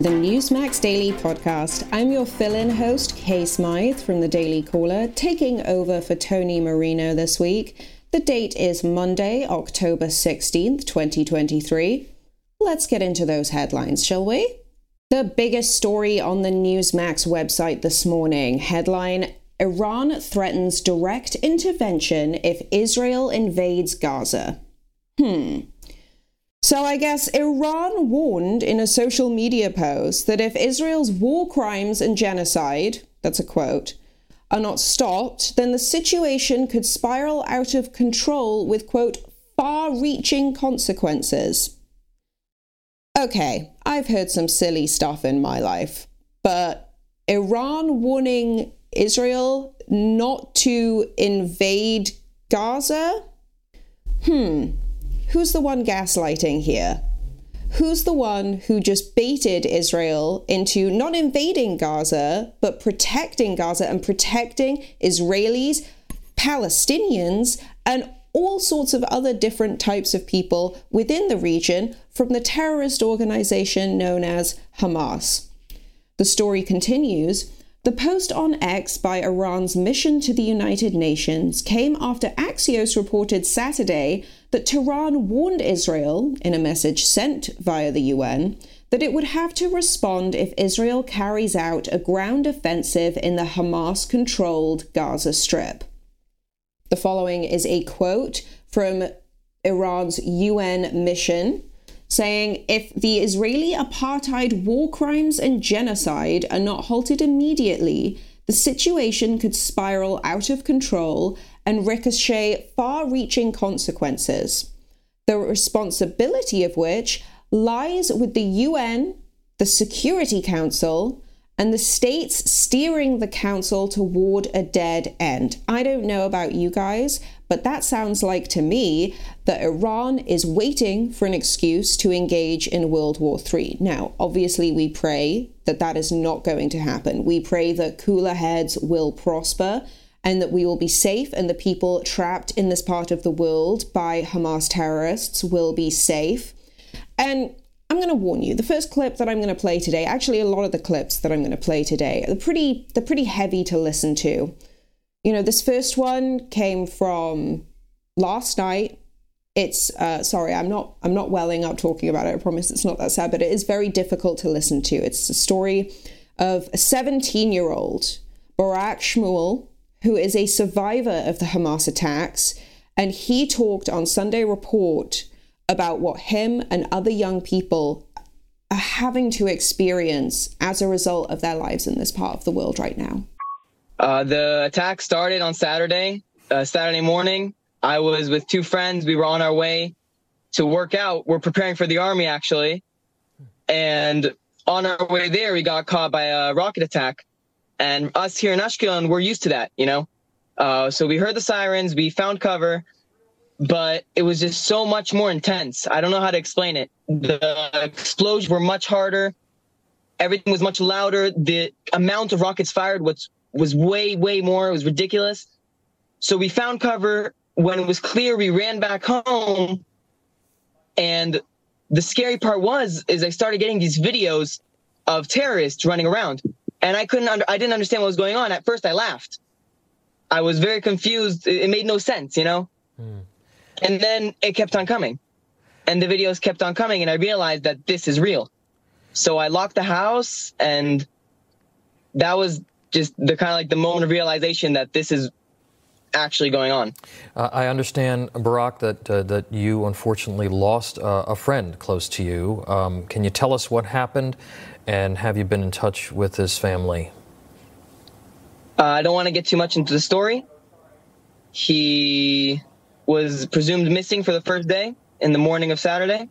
the Newsmax Daily Podcast. I'm your fill in host, Kay Smythe from the Daily Caller, taking over for Tony Marino this week. The date is Monday, October 16th, 2023. Let's get into those headlines, shall we? The biggest story on the Newsmax website this morning headline Iran threatens direct intervention if Israel invades Gaza. Hmm. So I guess Iran warned in a social media post that if Israel's war crimes and genocide, that's a quote, are not stopped, then the situation could spiral out of control with, quote, far reaching consequences. Okay, I've heard some silly stuff in my life, but Iran warning Israel not to invade Gaza? Hmm, who's the one gaslighting here? Who's the one who just baited Israel into not invading Gaza, but protecting Gaza and protecting Israelis, Palestinians, and all sorts of other different types of people within the region from the terrorist organization known as Hamas? The story continues. The post on X by Iran's mission to the United Nations came after Axios reported Saturday that Tehran warned Israel, in a message sent via the UN, that it would have to respond if Israel carries out a ground offensive in the Hamas controlled Gaza Strip. The following is a quote from Iran's UN mission saying if the Israeli apartheid war crimes and genocide are not halted immediately, the situation could spiral out of control and ricochet far reaching consequences, the responsibility of which lies with the UN, the Security Council, and the states steering the council toward a dead end. I don't know about you guys, but that sounds like to me that Iran is waiting for an excuse to engage in World War III. Now, obviously, we pray that that is not going to happen. We pray that cooler heads will prosper and that we will be safe and the people trapped in this part of the world by Hamas terrorists will be safe. And I'm going to warn you, the first clip that I'm going to play today, actually a lot of the clips that I'm going to play today, are pretty they're pretty heavy to listen to. You know, this first one came from last night. It's uh, sorry, I'm not I'm not welling up talking about it. I promise it's not that sad, but it is very difficult to listen to. It's a story of a 17 year old Barak Shmuel who is a survivor of the Hamas attacks, and he talked on Sunday Report about what him and other young people are having to experience as a result of their lives in this part of the world right now. Uh, the attack started on Saturday, uh, Saturday morning. I was with two friends. We were on our way to work out. We're preparing for the army, actually. And on our way there, we got caught by a rocket attack. And us here in Ashkelon, we're used to that, you know? Uh, so we heard the sirens, we found cover, but it was just so much more intense. I don't know how to explain it. The explosions were much harder. Everything was much louder. The amount of rockets fired was, was way, way more. It was ridiculous. So we found cover. When it was clear, we ran back home. And the scary part was, is I started getting these videos of terrorists running around and I couldn't under, I didn't understand what was going on. At first, I laughed. I was very confused. It, it made no sense, you know. Hmm. And then it kept on coming, and the videos kept on coming, and I realized that this is real. So I locked the house, and that was just the kind of like the moment of realization that this is actually going on. Uh, I understand, Barak, that uh, that you unfortunately lost uh, a friend close to you. Um, can you tell us what happened and have you been in touch with his family? Uh, I don't want to get too much into the story. He was presumed missing for the first day in the morning of Saturday.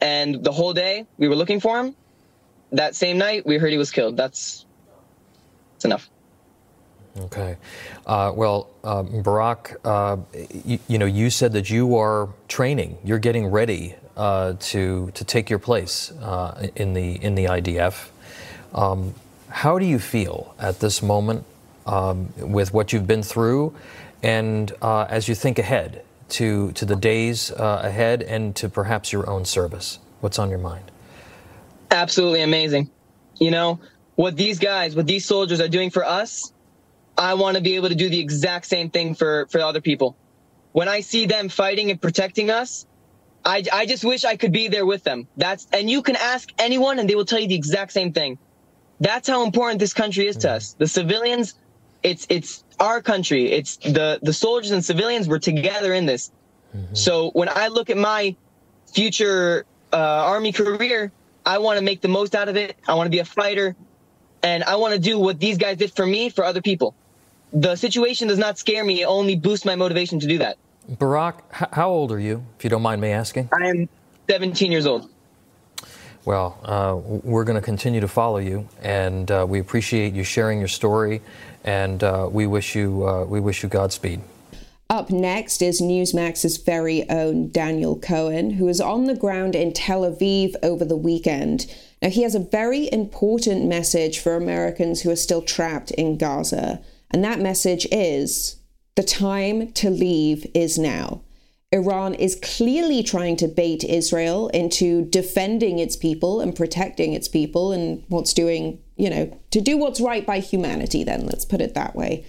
And the whole day we were looking for him. That same night we heard he was killed. That's, that's enough. Okay. Uh, well, uh, Barak, uh, you, you, know, you said that you are training, you're getting ready uh, to to take your place uh, in the in the IDF. Um, how do you feel at this moment um, with what you've been through, and uh, as you think ahead to to the days uh, ahead and to perhaps your own service? What's on your mind? absolutely amazing. You know, what these guys, what these soldiers are doing for us, I want to be able to do the exact same thing for, for other people. When I see them fighting and protecting us, I, I just wish I could be there with them. That's, and you can ask anyone and they will tell you the exact same thing. That's how important this country is to mm-hmm. us. The civilians, it's, it's our country. It's the, the soldiers and civilians. We're together in this. Mm-hmm. So when I look at my future, uh, army career, I want to make the most out of it. I want to be a fighter and I want to do what these guys did for me for other people. The situation does not scare me. It only boosts my motivation to do that. Barak, how old are you, if you don't mind me asking? I am 17 years old. Well, uh, we're going to continue to follow you, and uh, we appreciate you sharing your story, and uh, we wish you uh, we wish you Godspeed. Up next is Newsmax's very own Daniel Cohen, who is on the ground in Tel Aviv over the weekend. Now, he has a very important message for Americans who are still trapped in Gaza, and that message is the time to leave is now. Iran is clearly trying to bait Israel into defending its people and protecting its people and what's doing, you know, to do what's right by humanity, then, let's put it that way.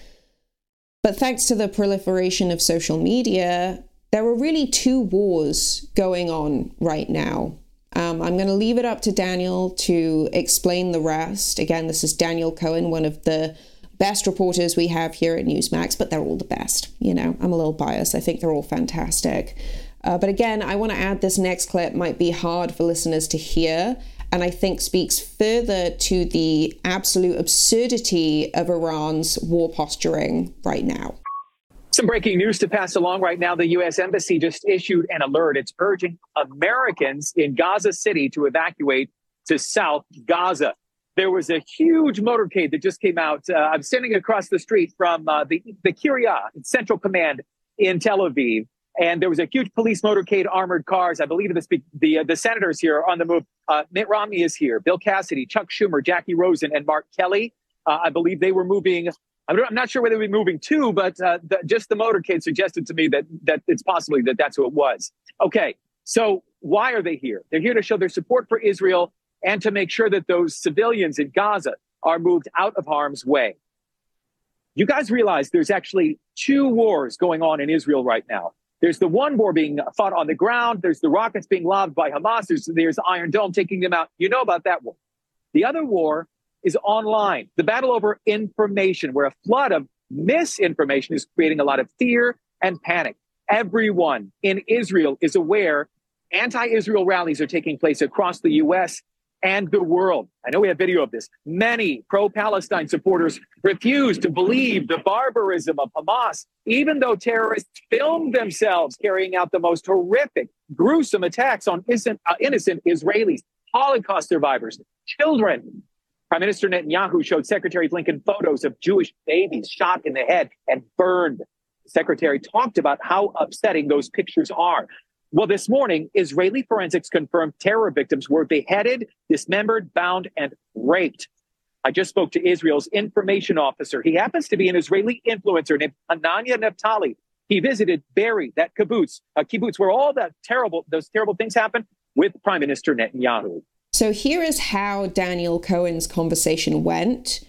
But thanks to the proliferation of social media, there are really two wars going on right now. Um, I'm going to leave it up to Daniel to explain the rest. Again, this is Daniel Cohen, one of the best reporters we have here at Newsmax, but they're all the best. You know, I'm a little biased. I think they're all fantastic. Uh, but again, I want to add this next clip might be hard for listeners to hear, and I think speaks further to the absolute absurdity of Iran's war posturing right now. Some breaking news to pass along right now. The U.S. Embassy just issued an alert. It's urging Americans in Gaza City to evacuate to South Gaza there was a huge motorcade that just came out. Uh, I'm standing across the street from uh, the the Kiryat Central Command in Tel Aviv, and there was a huge police motorcade, armored cars. I believe the the, uh, the senators here are on the move. Uh, Mitt Romney is here, Bill Cassidy, Chuck Schumer, Jackie Rosen, and Mark Kelly. Uh, I believe they were moving. I'm not sure where they were moving to, but uh, the, just the motorcade suggested to me that that it's possibly that that's who it was. Okay, so why are they here? They're here to show their support for Israel and to make sure that those civilians in Gaza are moved out of harm's way. You guys realize there's actually two wars going on in Israel right now. There's the one war being fought on the ground. There's the rockets being lobbed by Hamas. There's, there's Iron Dome taking them out. You know about that war. The other war is online. The battle over information, where a flood of misinformation is creating a lot of fear and panic. Everyone in Israel is aware anti Israel rallies are taking place across the U.S and the world. I know we have video of this. Many pro Palestine supporters refuse to believe the barbarism of Hamas, even though terrorists filmed themselves carrying out the most horrific, gruesome attacks on innocent, uh, innocent Israelis, Holocaust survivors, children. Prime Minister Netanyahu showed Secretary Blinken photos of Jewish babies shot in the head and burned. The secretary talked about how upsetting those pictures are. Well, this morning, Israeli forensics confirmed terror victims were beheaded, dismembered, bound, and raped. I just spoke to Israel's information officer. He happens to be an Israeli influencer named Hanania Naftali. He visited Be'eri, that kibbutz, a kibbutz where all that terrible, those terrible things happened with Prime Minister Netanyahu. So here is how Daniel Cohen's conversation went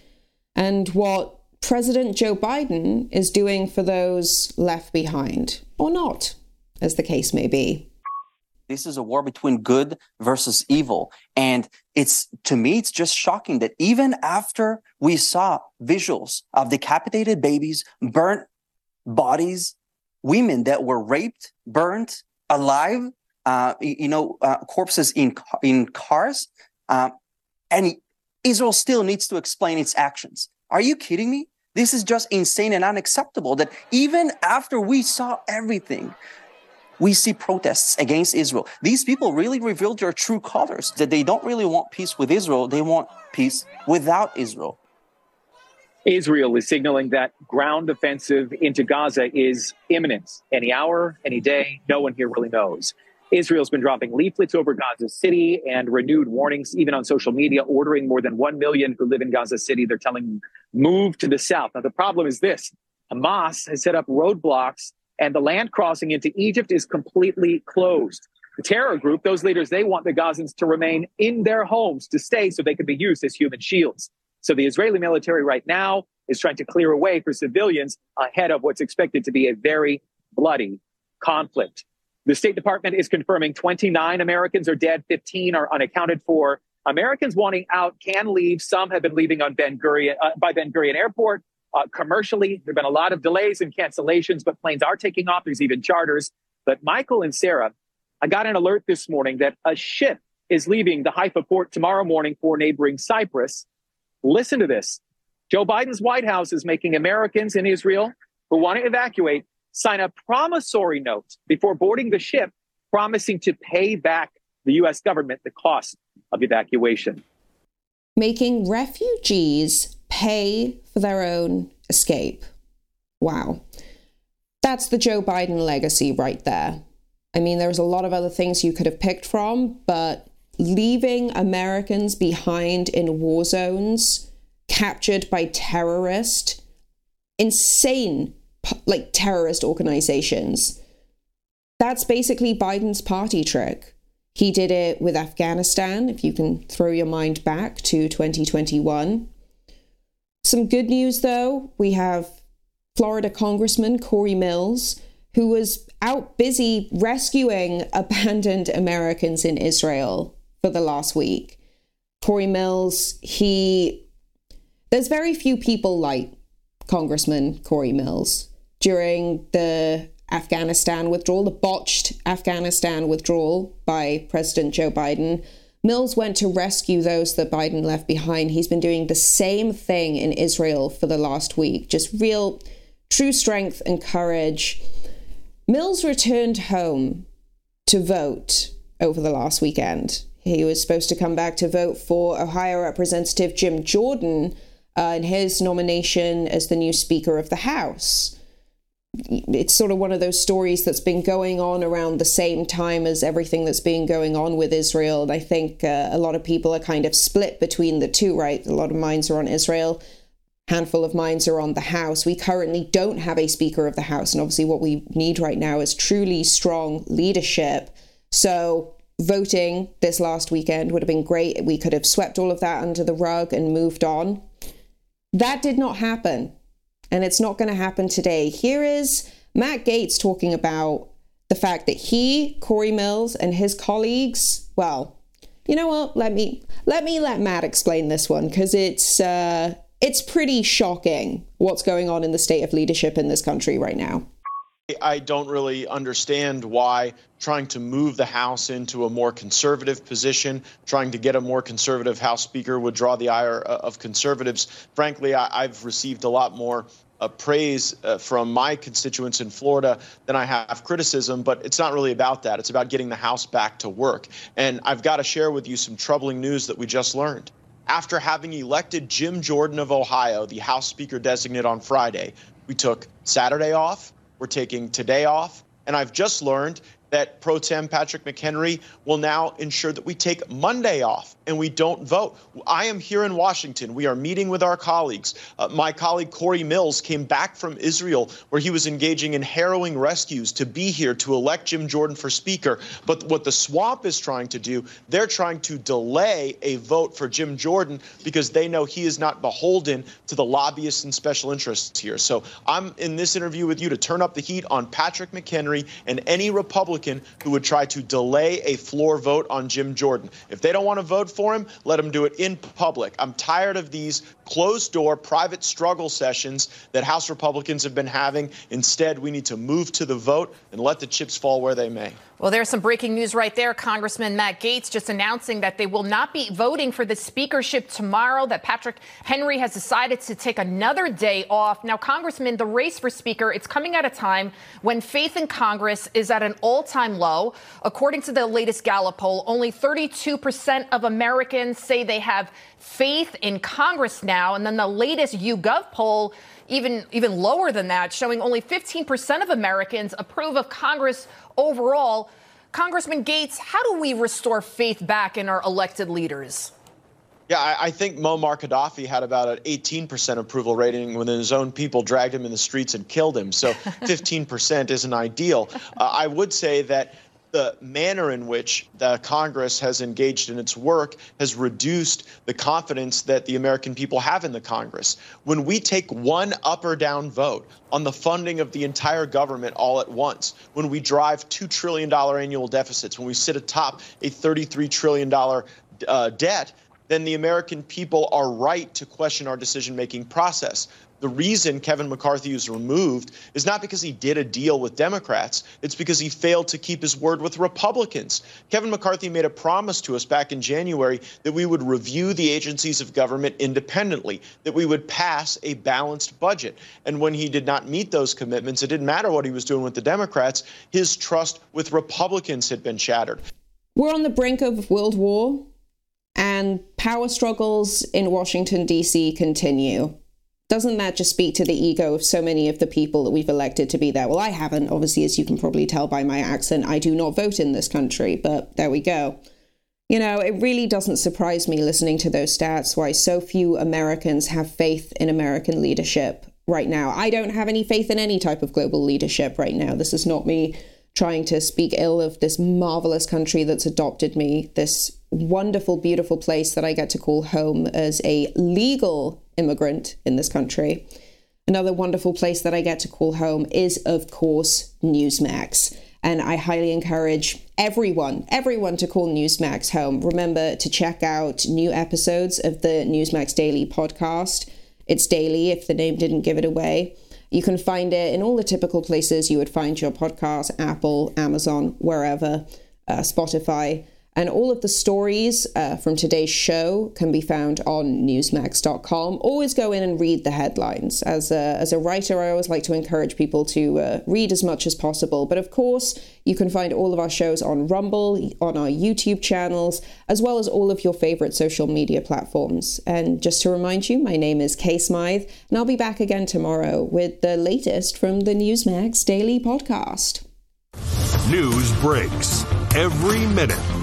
and what President Joe Biden is doing for those left behind, or not as the case may be. This is a war between good versus evil. And it's, to me, it's just shocking that even after we saw visuals of decapitated babies, burnt bodies, women that were raped, burnt alive, uh, you know, uh, corpses in, in cars, uh, and Israel still needs to explain its actions. Are you kidding me? This is just insane and unacceptable that even after we saw everything, we see protests against Israel. These people really revealed their true colors that they don't really want peace with Israel, they want peace without Israel. Israel is signaling that ground offensive into Gaza is imminent. Any hour, any day, no one here really knows. Israel's been dropping leaflets over Gaza City and renewed warnings, even on social media, ordering more than 1 million who live in Gaza City. They're telling move to the south. Now, the problem is this Hamas has set up roadblocks and the land crossing into Egypt is completely closed. the terror group, those leaders, they want the Gazans to remain in their homes to stay so they can be used as human shields. So the Israeli military right now is trying to clear a way for civilians ahead of what's expected to be a very bloody conflict. The State Department is confirming 29 Americans are dead, 15 are unaccounted for. Americans wanting out can leave. Some have been leaving on Ben Gurion uh, by Ben Gurion Airport. Uh, commercially, there have been a lot of delays and cancellations, but planes are taking off. There's even charters. But Michael and Sarah, I got an alert this morning that a ship is leaving the Haifa port tomorrow morning for neighboring Cyprus. Listen to this. Joe Biden's White House is making Americans in Israel who want to evacuate sign a promissory note before boarding the ship, promising to pay back the U.S. government the cost of evacuation. Making refugees pay for their own escape. Wow. That's the Joe Biden legacy right there. I mean, there's a lot of other things you could have picked from, but leaving Americans behind in war zones, captured by terrorist, insane like terrorist organizations. That's basically Biden's party trick. He did it with Afghanistan, if you can throw your mind back to 2021. Some good news, though. We have Florida Congressman Cory Mills, who was out busy rescuing abandoned Americans in Israel for the last week. Cory Mills, he. There's very few people like Congressman Cory Mills during the Afghanistan withdrawal, the botched Afghanistan withdrawal by President Joe Biden. Mills went to rescue those that Biden left behind. He's been doing the same thing in Israel for the last week. Just real, true strength and courage. Mills returned home to vote over the last weekend. He was supposed to come back to vote for Ohio Representative Jim Jordan uh, in his nomination as the new Speaker of the House it's sort of one of those stories that's been going on around the same time as everything that's been going on with Israel. And I think uh, a lot of people are kind of split between the two, right? A lot of minds are on Israel, handful of minds are on the House. We currently don't have a Speaker of the House, and obviously what we need right now is truly strong leadership. So voting this last weekend would have been great. We could have swept all of that under the rug and moved on. That did not happen and it's not going to happen today. Here is Matt Gaetz talking about the fact that he, Cory Mills, and his colleagues, well, you know what? Let me let me let Matt explain this one because it's uh, it's pretty shocking what's going on in the state of leadership in this country right now. I don't really understand why trying to move the House into a more conservative position, trying to get a more conservative House Speaker would draw the ire of conservatives. Frankly, I, have received a lot more uh, praise uh, from my constituents in Florida than I have criticism, but it's not really about that. It's about getting the House back to work. And I've got to share with you some troubling news that we just learned. After having elected Jim Jordan of Ohio, the House Speaker designate on Friday, we took Saturday off, we're taking today off, and I've just learned that Pro Tem Patrick McHenry will now ensure that we take Monday off and we don't vote. I am here in Washington. We are meeting with our colleagues. Uh, my colleague Cory Mills came back from Israel where he was engaging in harrowing rescues to be here to elect Jim Jordan for Speaker. But what the swamp is trying to do, they're trying to delay a vote for Jim Jordan because they know he is not beholden to the lobbyists and special interests here. So I'm in this interview with you to turn up the heat on Patrick McHenry and any Republican who would try to delay a floor vote on Jim Jordan. If they don't want to vote for him, let him do it in public. I'm tired of these closed door private struggle sessions that House Republicans have been having. Instead, we need to move to the vote and let the chips fall where they may. Well, there's some breaking news right there. Congressman Matt Gaetz just announcing that they will not be voting for the speakership tomorrow, that Patrick Henry has decided to take another day off. Now, Congressman, the race for speaker, it's coming at a time when faith in Congress is at an all-time low. According to the latest Gallup poll, only 32% of Americans say they have faith in Congress now. And then the latest YouGov poll even even lower than that, showing only 15% of Americans approve of Congress overall. Congressman Gaetz, how do we restore faith back in our elected leaders? Yeah, I, I think Muammar Gaddafi had about an 18% approval rating when his own people dragged him in the streets and killed him. So 15% isn't ideal. Uh, I would say that the manner in which the Congress has engaged in its work has reduced the confidence that the American people have in the Congress. When we take one up or down vote on the funding of the entire government all at once, when we drive $2 trillion annual deficits, when we sit atop a $33 trillion uh, debt, then the American people are right to question our decision making process the reason Kevin McCarthy was removed is not because he did a deal with Democrats, it's because he failed to keep his word with Republicans. Kevin McCarthy made a promise to us back in January that we would review the agencies of government independently, that we would pass a balanced budget. And when he did not meet those commitments, it didn't matter what he was doing with the Democrats, his trust with Republicans had been shattered. We're on the brink of World War, and power struggles in Washington, D.C. continue doesn't that just speak to the ego of so many of the people that we've elected to be there? Well, I haven't, obviously, as you can probably tell by my accent. I do not vote in this country, but there we go. You know, it really doesn't surprise me listening to those stats why so few Americans have faith in American leadership right now. I don't have any faith in any type of global leadership right now. This is not me trying to speak ill of this marvelous country that's adopted me, this wonderful, beautiful place that I get to call home as a legal immigrant in this country. Another wonderful place that I get to call home is, of course, Newsmax. And I highly encourage everyone, everyone to call Newsmax home. Remember to check out new episodes of the Newsmax Daily podcast. It's daily if the name didn't give it away. You can find it in all the typical places you would find your podcast Apple, Amazon, wherever, uh, Spotify. And all of the stories uh, from today's show can be found on newsmax.com. Always go in and read the headlines. As a, as a writer, I always like to encourage people to uh, read as much as possible. But of course, you can find all of our shows on Rumble, on our YouTube channels, as well as all of your favorite social media platforms. And just to remind you, my name is Kay Smythe, and I'll be back again tomorrow with the latest from the Newsmax Daily Podcast. News breaks every minute,